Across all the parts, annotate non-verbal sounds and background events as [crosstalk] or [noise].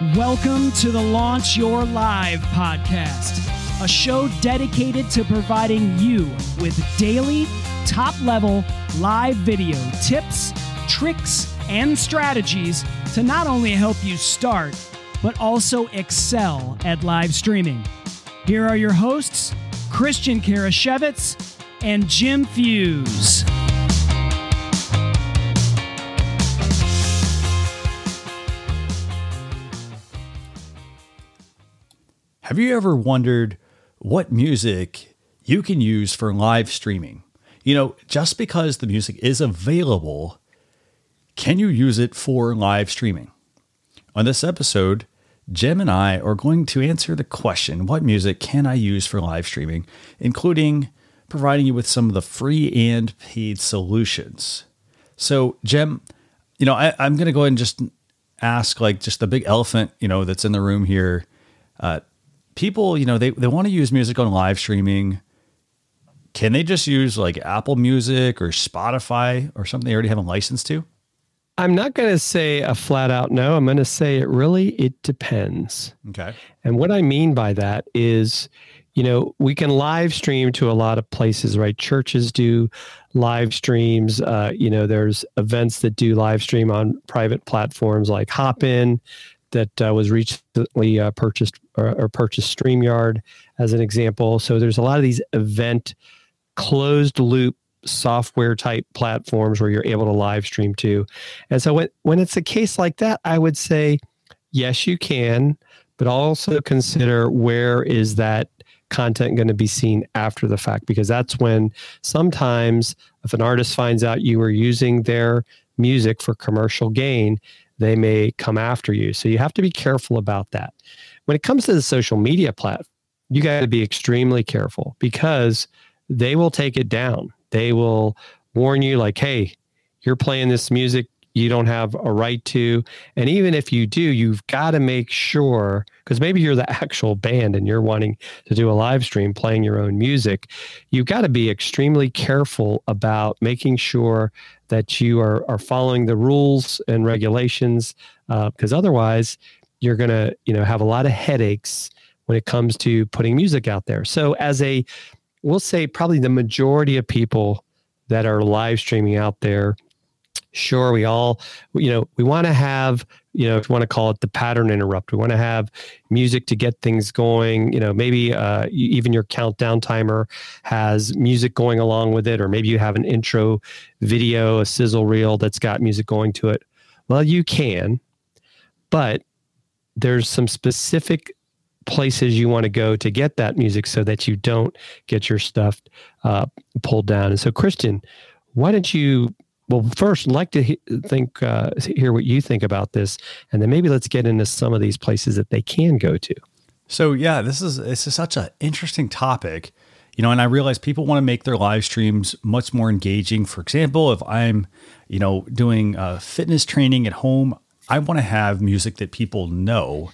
Welcome to the Launch Your Live podcast, a show dedicated to providing you with daily, top level live video tips, tricks, and strategies to not only help you start, but also excel at live streaming. Here are your hosts, Christian Karasiewicz and Jim Fuse. Have you ever wondered what music you can use for live streaming? You know, just because the music is available, can you use it for live streaming? On this episode, Jim and I are going to answer the question what music can I use for live streaming, including providing you with some of the free and paid solutions. So, Jim, you know, I, am going to go ahead and just ask like just the big elephant, you know, that's in the room here. Uh, people, you know, they, they want to use music on live streaming. Can they just use like Apple Music or Spotify or something they already have a license to? I'm not going to say a flat out no. I'm going to say it really it depends. Okay. And what I mean by that is, you know, we can live stream to a lot of places, right? Churches do live streams. Uh, you know, there's events that do live stream on private platforms like Hopin that uh, was recently uh, purchased or, or purchased StreamYard as an example. So there's a lot of these event closed loop software type platforms where you're able to live stream to. And so when, when it's a case like that, I would say, yes, you can, but also consider where is that content going to be seen after the fact? Because that's when sometimes if an artist finds out you were using their music for commercial gain, they may come after you. So you have to be careful about that. When it comes to the social media platform, you got to be extremely careful because they will take it down they will warn you like, hey, you're playing this music you don't have a right to. And even if you do, you've got to make sure, because maybe you're the [laughs] actual band and you're wanting to do a live stream playing your own music, you've got to be extremely careful about making sure that you are, are following the rules and regulations, because uh, otherwise you're going to, you know, have a lot of headaches when it comes to putting music out there. So as a we'll say probably the majority of people that are live streaming out there sure we all you know we want to have you know if you want to call it the pattern interrupt we want to have music to get things going you know maybe uh, even your countdown timer has music going along with it or maybe you have an intro video a sizzle reel that's got music going to it well you can but there's some specific places you want to go to get that music so that you don't get your stuff uh, pulled down. And so, Christian, why don't you? Well, first, I'd like to he- think, uh, hear what you think about this, and then maybe let's get into some of these places that they can go to. So, yeah, this is this is such an interesting topic, you know, and I realize people want to make their live streams much more engaging. For example, if I'm, you know, doing uh, fitness training at home, I want to have music that people know,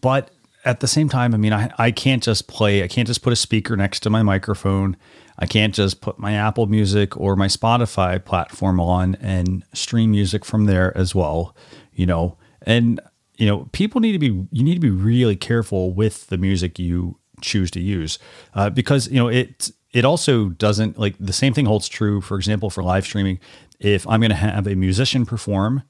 but at the same time, I mean, I, I can't just play, I can't just put a speaker next to my microphone. I can't just put my Apple Music or my Spotify platform on and stream music from there as well, you know. And, you know, people need to be, you need to be really careful with the music you choose to use uh, because, you know, it, it also doesn't like the same thing holds true, for example, for live streaming. If I'm going to have a musician perform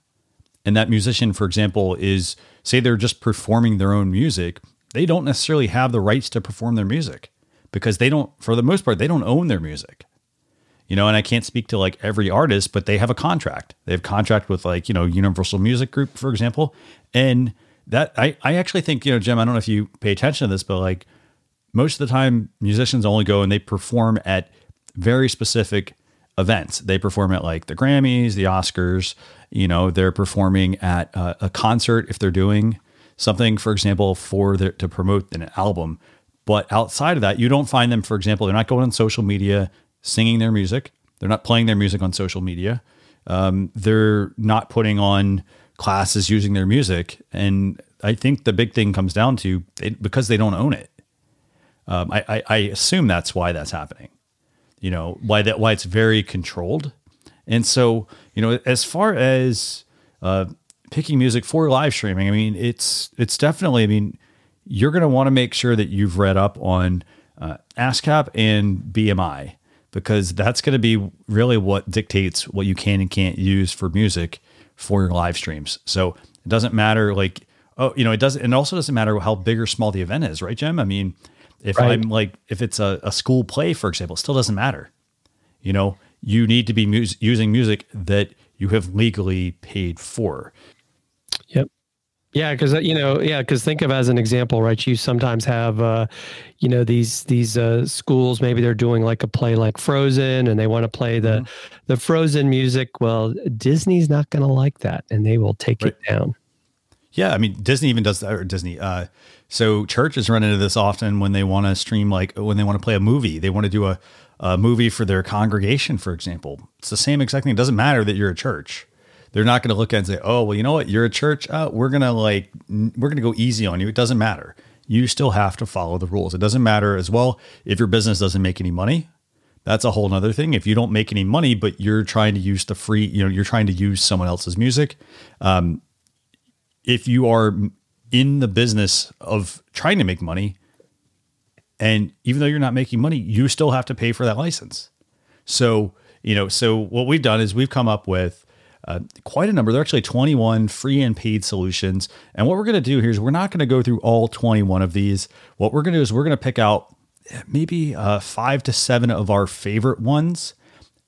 and that musician, for example, is say they're just performing their own music, they don't necessarily have the rights to perform their music because they don't, for the most part, they don't own their music. You know, and I can't speak to like every artist, but they have a contract. They have contract with like, you know, Universal Music Group, for example. And that I, I actually think, you know, Jim, I don't know if you pay attention to this, but like most of the time musicians only go and they perform at very specific events. They perform at like the Grammys, the Oscars, you know, they're performing at a, a concert if they're doing something, for example, for the, to promote an album. But outside of that, you don't find them, for example, they're not going on social media singing their music. They're not playing their music on social media. Um, they're not putting on classes using their music. And I think the big thing comes down to because they don't own it. Um, I, I, I assume that's why that's happening. You know why that why it's very controlled. And so you know as far as uh, picking music for live streaming, I mean, it's it's definitely. I mean, you're going to want to make sure that you've read up on uh, ASCAP and BMI because that's going to be really what dictates what you can and can't use for music for your live streams. So it doesn't matter like oh you know it doesn't and it also doesn't matter how big or small the event is, right, Jim? I mean, if right. I'm like if it's a, a school play, for example, it still doesn't matter. You know, you need to be mu- using music that you have legally paid for. Yeah, because uh, you know, yeah, because think of as an example, right? You sometimes have, uh, you know, these these uh, schools. Maybe they're doing like a play like Frozen, and they want to play the mm-hmm. the Frozen music. Well, Disney's not going to like that, and they will take right. it down. Yeah, I mean, Disney even does that. Or Disney, uh, so churches run into this often when they want to stream, like when they want to play a movie, they want to do a, a movie for their congregation, for example. It's the same exact thing. It doesn't matter that you're a church they're not going to look at and say, "Oh, well, you know what? You're a church. Uh, we're gonna like we're gonna go easy on you." It doesn't matter. You still have to follow the rules. It doesn't matter as well if your business doesn't make any money. That's a whole nother thing. If you don't make any money, but you're trying to use the free, you know, you're trying to use someone else's music. Um, if you are in the business of trying to make money, and even though you're not making money, you still have to pay for that license. So, you know, so what we've done is we've come up with uh, quite a number. There are actually 21 free and paid solutions. And what we're going to do here is we're not going to go through all 21 of these. What we're going to do is we're going to pick out maybe uh, five to seven of our favorite ones.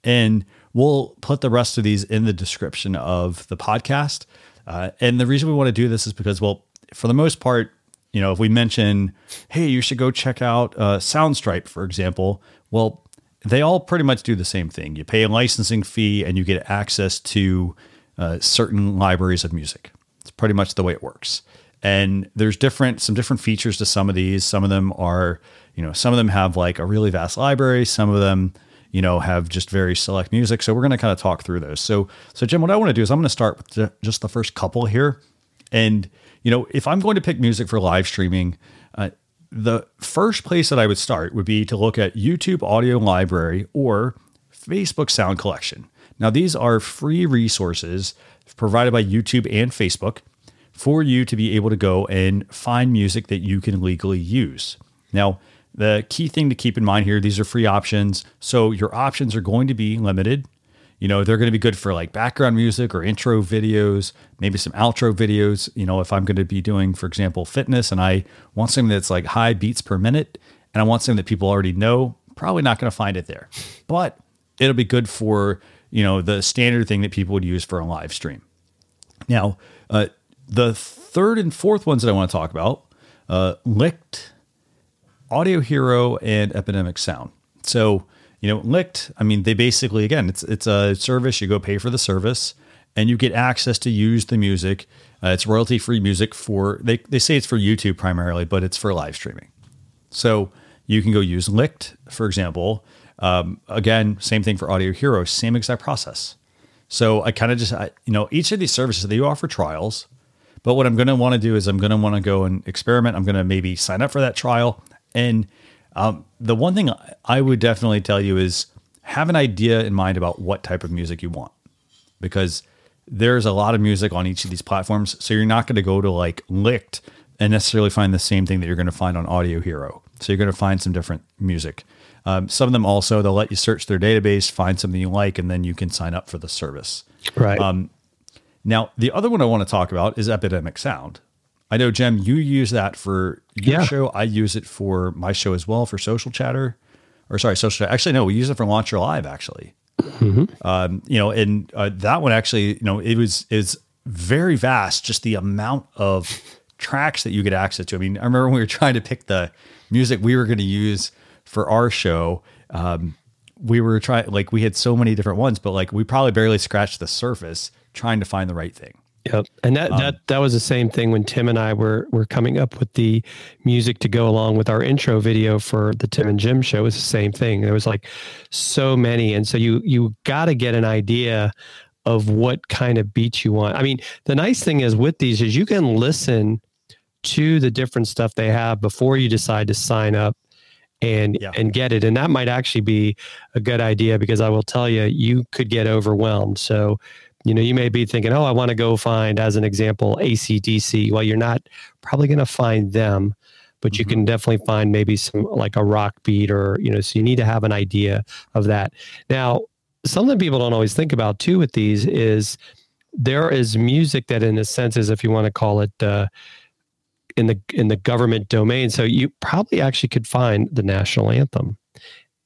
And we'll put the rest of these in the description of the podcast. Uh, and the reason we want to do this is because, well, for the most part, you know, if we mention, hey, you should go check out uh, Soundstripe, for example, well, they all pretty much do the same thing. You pay a licensing fee and you get access to uh, certain libraries of music. It's pretty much the way it works. And there's different some different features to some of these. Some of them are, you know, some of them have like a really vast library. Some of them, you know, have just very select music. So we're going to kind of talk through those. So, so Jim, what I want to do is I'm going to start with the, just the first couple here. And you know, if I'm going to pick music for live streaming, uh, the first place that I would start would be to look at YouTube Audio Library or Facebook Sound Collection. Now, these are free resources provided by YouTube and Facebook for you to be able to go and find music that you can legally use. Now, the key thing to keep in mind here these are free options. So your options are going to be limited you know, they're going to be good for like background music or intro videos, maybe some outro videos. You know, if I'm going to be doing, for example, fitness and I want something that's like high beats per minute and I want something that people already know, probably not going to find it there. But it'll be good for, you know, the standard thing that people would use for a live stream. Now, uh, the third and fourth ones that I want to talk about, uh, Lickd, Audio Hero, and Epidemic Sound. So, you know, Lickd, I mean, they basically again, it's it's a service. You go pay for the service, and you get access to use the music. Uh, it's royalty free music for they they say it's for YouTube primarily, but it's for live streaming. So you can go use Lickd, for example. Um, again, same thing for Audio Hero, same exact process. So I kind of just, I, you know, each of these services they offer trials, but what I'm going to want to do is I'm going to want to go and experiment. I'm going to maybe sign up for that trial and um, the one thing I would definitely tell you is have an idea in mind about what type of music you want, because there's a lot of music on each of these platforms. So you're not going to go to like Lickd and necessarily find the same thing that you're going to find on Audio Hero. So you're going to find some different music. Um, some of them also they'll let you search their database, find something you like, and then you can sign up for the service. Right. Um, now the other one I want to talk about is Epidemic Sound. I know, Jim, you use that for your yeah. show. I use it for my show as well for Social Chatter, or sorry, Social. Actually, no, we use it for Launch Your Live. Actually, mm-hmm. um, you know, and uh, that one actually, you know, it was is very vast. Just the amount of tracks that you get access to. I mean, I remember when we were trying to pick the music we were going to use for our show. Um, we were trying like we had so many different ones, but like we probably barely scratched the surface trying to find the right thing. Yep. And that, um, that that was the same thing when Tim and I were were coming up with the music to go along with our intro video for the Tim and Jim show. It was the same thing. There was like so many. And so you you gotta get an idea of what kind of beats you want. I mean, the nice thing is with these is you can listen to the different stuff they have before you decide to sign up and yeah. and get it and that might actually be a good idea because i will tell you you could get overwhelmed so You know, you may be thinking, oh, I want to go find, as an example, ACDC. Well, you're not probably going to find them, but you mm-hmm. can definitely find maybe some like a rock beat or, you know, so you need to have an idea of that. Now, something people don't always think about too with these is there is music that, in a sense, is if you want to call it, uh, in the in the government domain. So you probably actually could find the national anthem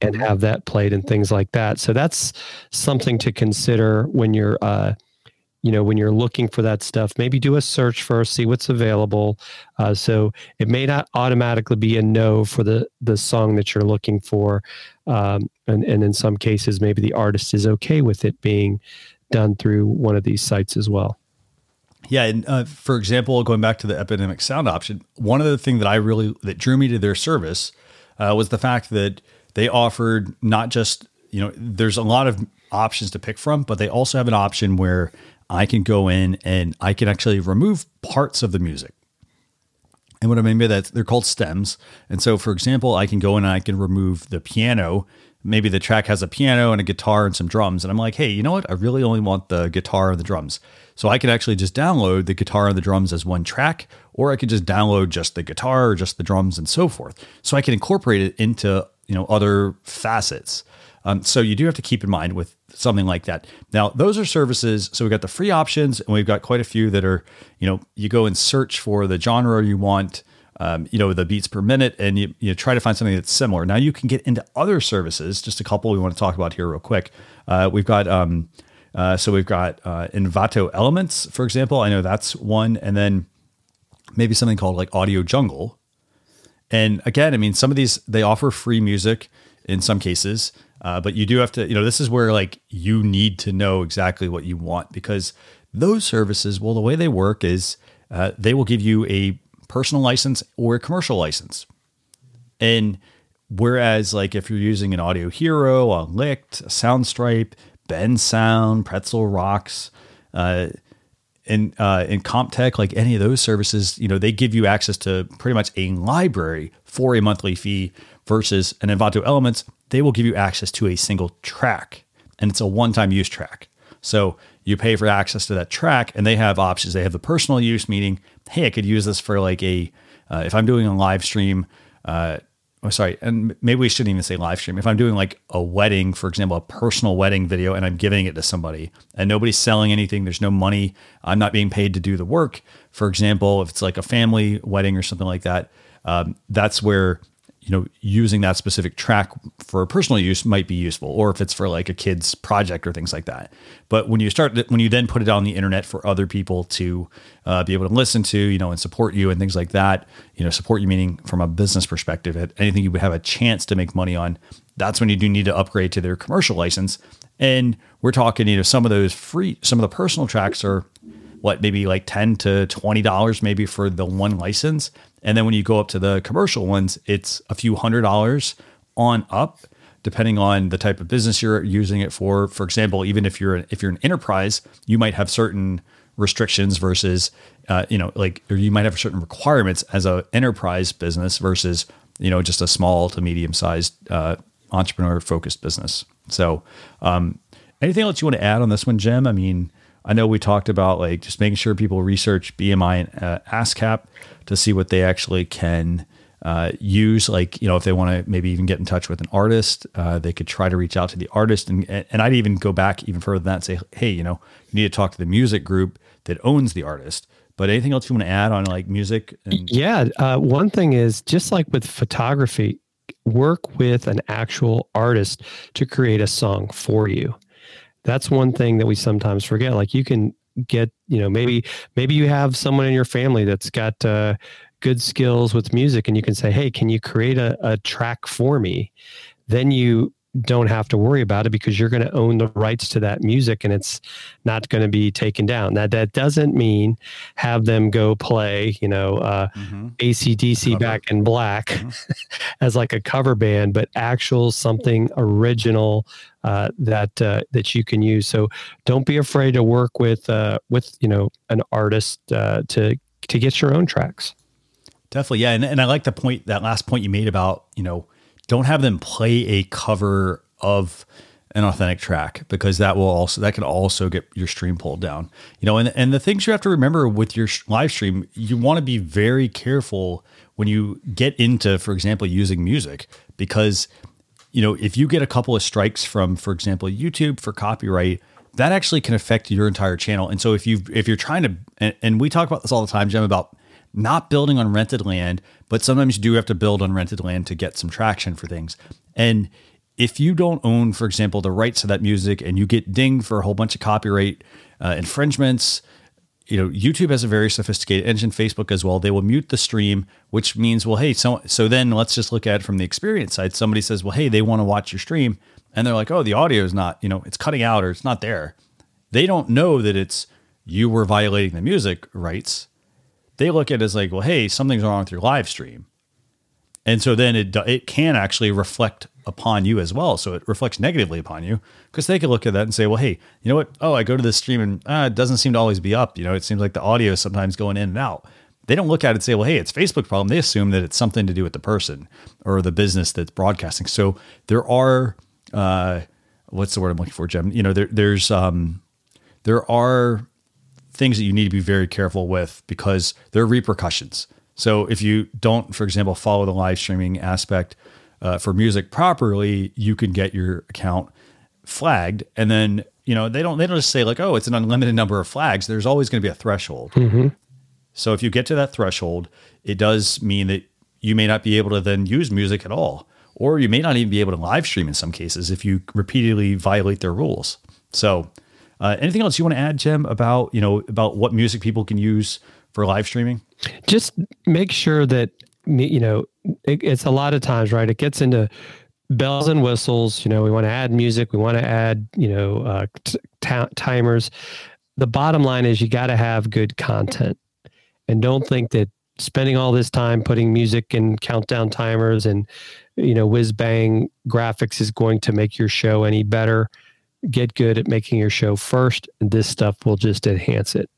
and mm-hmm. have that played and things like that. So that's something to consider when you're, uh, you know, when you're looking for that stuff. Maybe do a search first, see what's available. Uh, so it may not automatically be a no for the the song that you're looking for, um, and and in some cases maybe the artist is okay with it being done through one of these sites as well. Yeah, and uh, for example, going back to the epidemic sound option, one of the things that I really that drew me to their service uh, was the fact that they offered not just, you know, there's a lot of options to pick from, but they also have an option where I can go in and I can actually remove parts of the music. And what I mean by that, they're called stems. And so, for example, I can go in and I can remove the piano. Maybe the track has a piano and a guitar and some drums. And I'm like, hey, you know what? I really only want the guitar and the drums. So I can actually just download the guitar and the drums as one track, or I could just download just the guitar or just the drums and so forth. So I can incorporate it into you know other facets. Um, so you do have to keep in mind with something like that. Now those are services. So we've got the free options, and we've got quite a few that are you know you go and search for the genre you want. Um, you know the beats per minute, and you, you try to find something that's similar. Now you can get into other services. Just a couple we want to talk about here real quick. Uh, we've got um, uh, so we've got uh, Envato Elements, for example. I know that's one, and then maybe something called like Audio Jungle, and again, I mean, some of these they offer free music in some cases, uh, but you do have to, you know, this is where like you need to know exactly what you want because those services, well, the way they work is uh, they will give you a personal license or a commercial license. And whereas, like, if you're using an Audio Hero, a Lickd, a Soundstripe, Bensound, Pretzel Rocks, uh, in uh, Incompetech, like any of those services, you know, they give you access to pretty much a library for a monthly fee versus an Envato Elements, they will give you access to a single track and it's a one-time use track. So you pay for access to that track and they have options. They have the personal use, meaning, hey, I could use this for like a, uh, if I'm doing a live stream, uh, oh, sorry, and maybe we shouldn't even say live stream. If I'm doing like a wedding, for example, a personal wedding video, and I'm giving it to somebody, and nobody's selling anything, there's no money, I'm not being paid to do the work. For example, if it's like a family wedding or something like that, um, that's where you know using that specific track for personal use might be useful or if it's for like a kid's project or things like that. But when you start when you then put it on the internet for other people to uh, be able to listen to you know and support you and things like that you know support you meaning from a business perspective anything you would have a chance to make money on that's when you do need to upgrade to their commercial license. And we're talking you know some of those free some of the personal tracks are what maybe like 10 to 20 dollars maybe for the one license and then when you go up to the commercial ones, it's a few hundred dollars on up, depending on the type of business you're using it for. For example, even if you're if you're an enterprise, you might have certain restrictions versus, uh, you know, like or you might have certain requirements as a enterprise business versus you know just a small to medium sized uh, entrepreneur focused business. So, um, anything else you want to add on this one, Jim? I mean, I know we talked about like just making sure people research BMI and uh, ASCAP to see what they actually can uh, use. Like, you know, if they want to maybe even get in touch with an artist, uh, they could try to reach out to the artist. And, and I'd even go back even further than that and say, hey, you know, you need to talk to the music group that owns the artist. But anything else you want to add on like music? And- yeah. Uh, one thing is just like with photography, work with an actual artist to create a song for you. That's one thing that we sometimes forget. Like you can get you know maybe maybe you have someone in your family that's got uh, good skills with music and you can say hey can you create a, a track for me then you don't have to worry about it because you're going to own the rights to that music and it's not going to be taken down. That that doesn't mean have them go play, you know, uh, mm-hmm. ACDC cover. Back in Black mm-hmm. [laughs] as like a cover band, but actual something original uh, that uh, that you can use. So don't be afraid to work with uh, with you know an artist uh, to to get your own tracks. Definitely, yeah, and, and I like the point that last point you made about you know don't have them play a cover of an authentic track because that will also that can also get your stream pulled down. You know, and and the things you have to remember with your live stream, you want to be very careful when you get into, for example, using music because you know if you get a couple of strikes from, for example, YouTube for copyright, that actually can affect your entire channel. And so if you if you're trying to, and, and we talk about this all the time, Jim, about not building on rented land, but sometimes you do have to build on rented land to get some traction for things. And if you don't own, for example, the rights to that music and you get dinged for a whole bunch of copyright uh, infringements, you know, YouTube has a very sophisticated engine, Facebook as well. They will mute the stream, which means, well, hey, so so then let's just look at it from the experience side. Somebody says, well, hey, they want to watch your stream, and they're like, oh, the audio is not, you know, it's cutting out or it's not there. They don't know that it's you were violating the music rights. They look at it as like, well, hey, something's wrong with your live stream, and so then it it can actually reflect upon you as well. So it reflects negatively upon you because they could look at that and say, well, hey, you know what? Oh, I go to this stream and uh, it doesn't seem to always be up. You know, it seems like the audio is sometimes going in and out. They don't look at it and say, well, hey, it's Facebook problem. They assume that it's something to do with the person or the business that's broadcasting. So there are, uh, what's the word I'm looking for, Jim? You know, there, there's, um, there are things that you need to be very careful with because there are repercussions. So if you don't, for example, follow the live streaming aspect, uh, for music properly, you can get your account flagged, and then you know they don't they don't just say like, oh, it's an unlimited number of flags. There's always going to be a threshold. Mm-hmm. So if you get to that threshold, it does mean that you may not be able to then use music at all, or you may not even be able to live stream in some cases if you repeatedly violate their rules. So, uh, anything else you want to add, Jim, about you know about what music people can use for live streaming? Just make sure that you know, it, it's a lot of times, right? It gets into bells and whistles. You know, we want to add music, we want to add, you know, uh, t- t- timers. The bottom line is you got to have good content, and don't think that spending all this time putting music and countdown timers and you know whiz bang graphics is going to make your show any better. Get good at making your show first, and this stuff will just enhance it.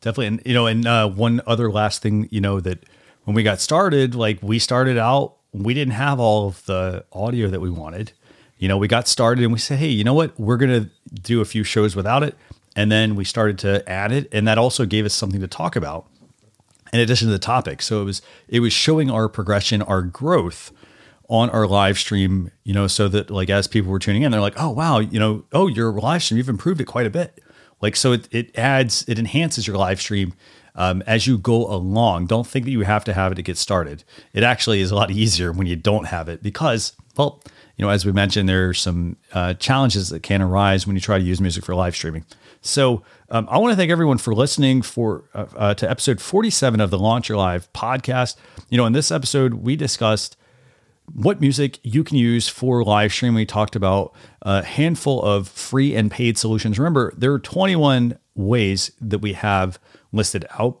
Definitely, and you know, and uh, one other last thing, you know, that when we got started, like we started out, we didn't have all of the audio that we wanted. You know, we got started and we said, hey, you know what? We're to do a few shows without it. And then we started to add it. And that also gave us something to talk about in addition to the topic. So it was it was showing our progression, our growth on our live stream, you know, so that like as people were tuning in, they're like, oh wow, you know, oh your live stream, you've improved it quite a bit. Like so it it adds, it enhances your live stream um, as you go along. Don't think that you have to have it to get started. It actually is a lot easier when you don't have it because, well, you know, as we mentioned, there are some uh, challenges that can arise when you try to use music for live streaming. So um, I want to thank everyone for listening for uh, uh, to episode 47 of the Launch Your Live podcast. You know, in this episode, we discussed what music you can use for live stream. We talked about a handful of free and paid solutions. Remember, there are 21 ways that we have listed out.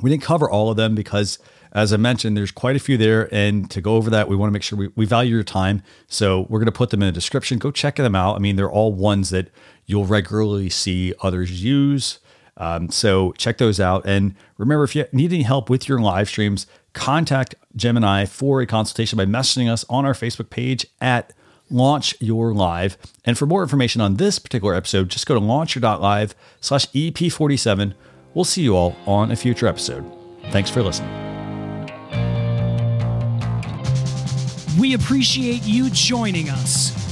We didn't cover all of them because, as I mentioned, there's quite a few there. And to go over that, we want to make sure we, we value your time. So we're going to put them in the description. Go check them out. I mean, they're all ones that you'll regularly see others use. Um, so check those out. And remember, if you need any help with your live streams, contact Gemini for a consultation by messaging us on our Facebook page at Launch Your Live. And for more information on this particular episode, just go to launchyour.live slash EP47 We'll see you all on a future episode. Thanks for listening. We appreciate you joining us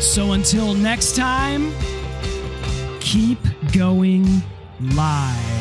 So until next time, keep going live.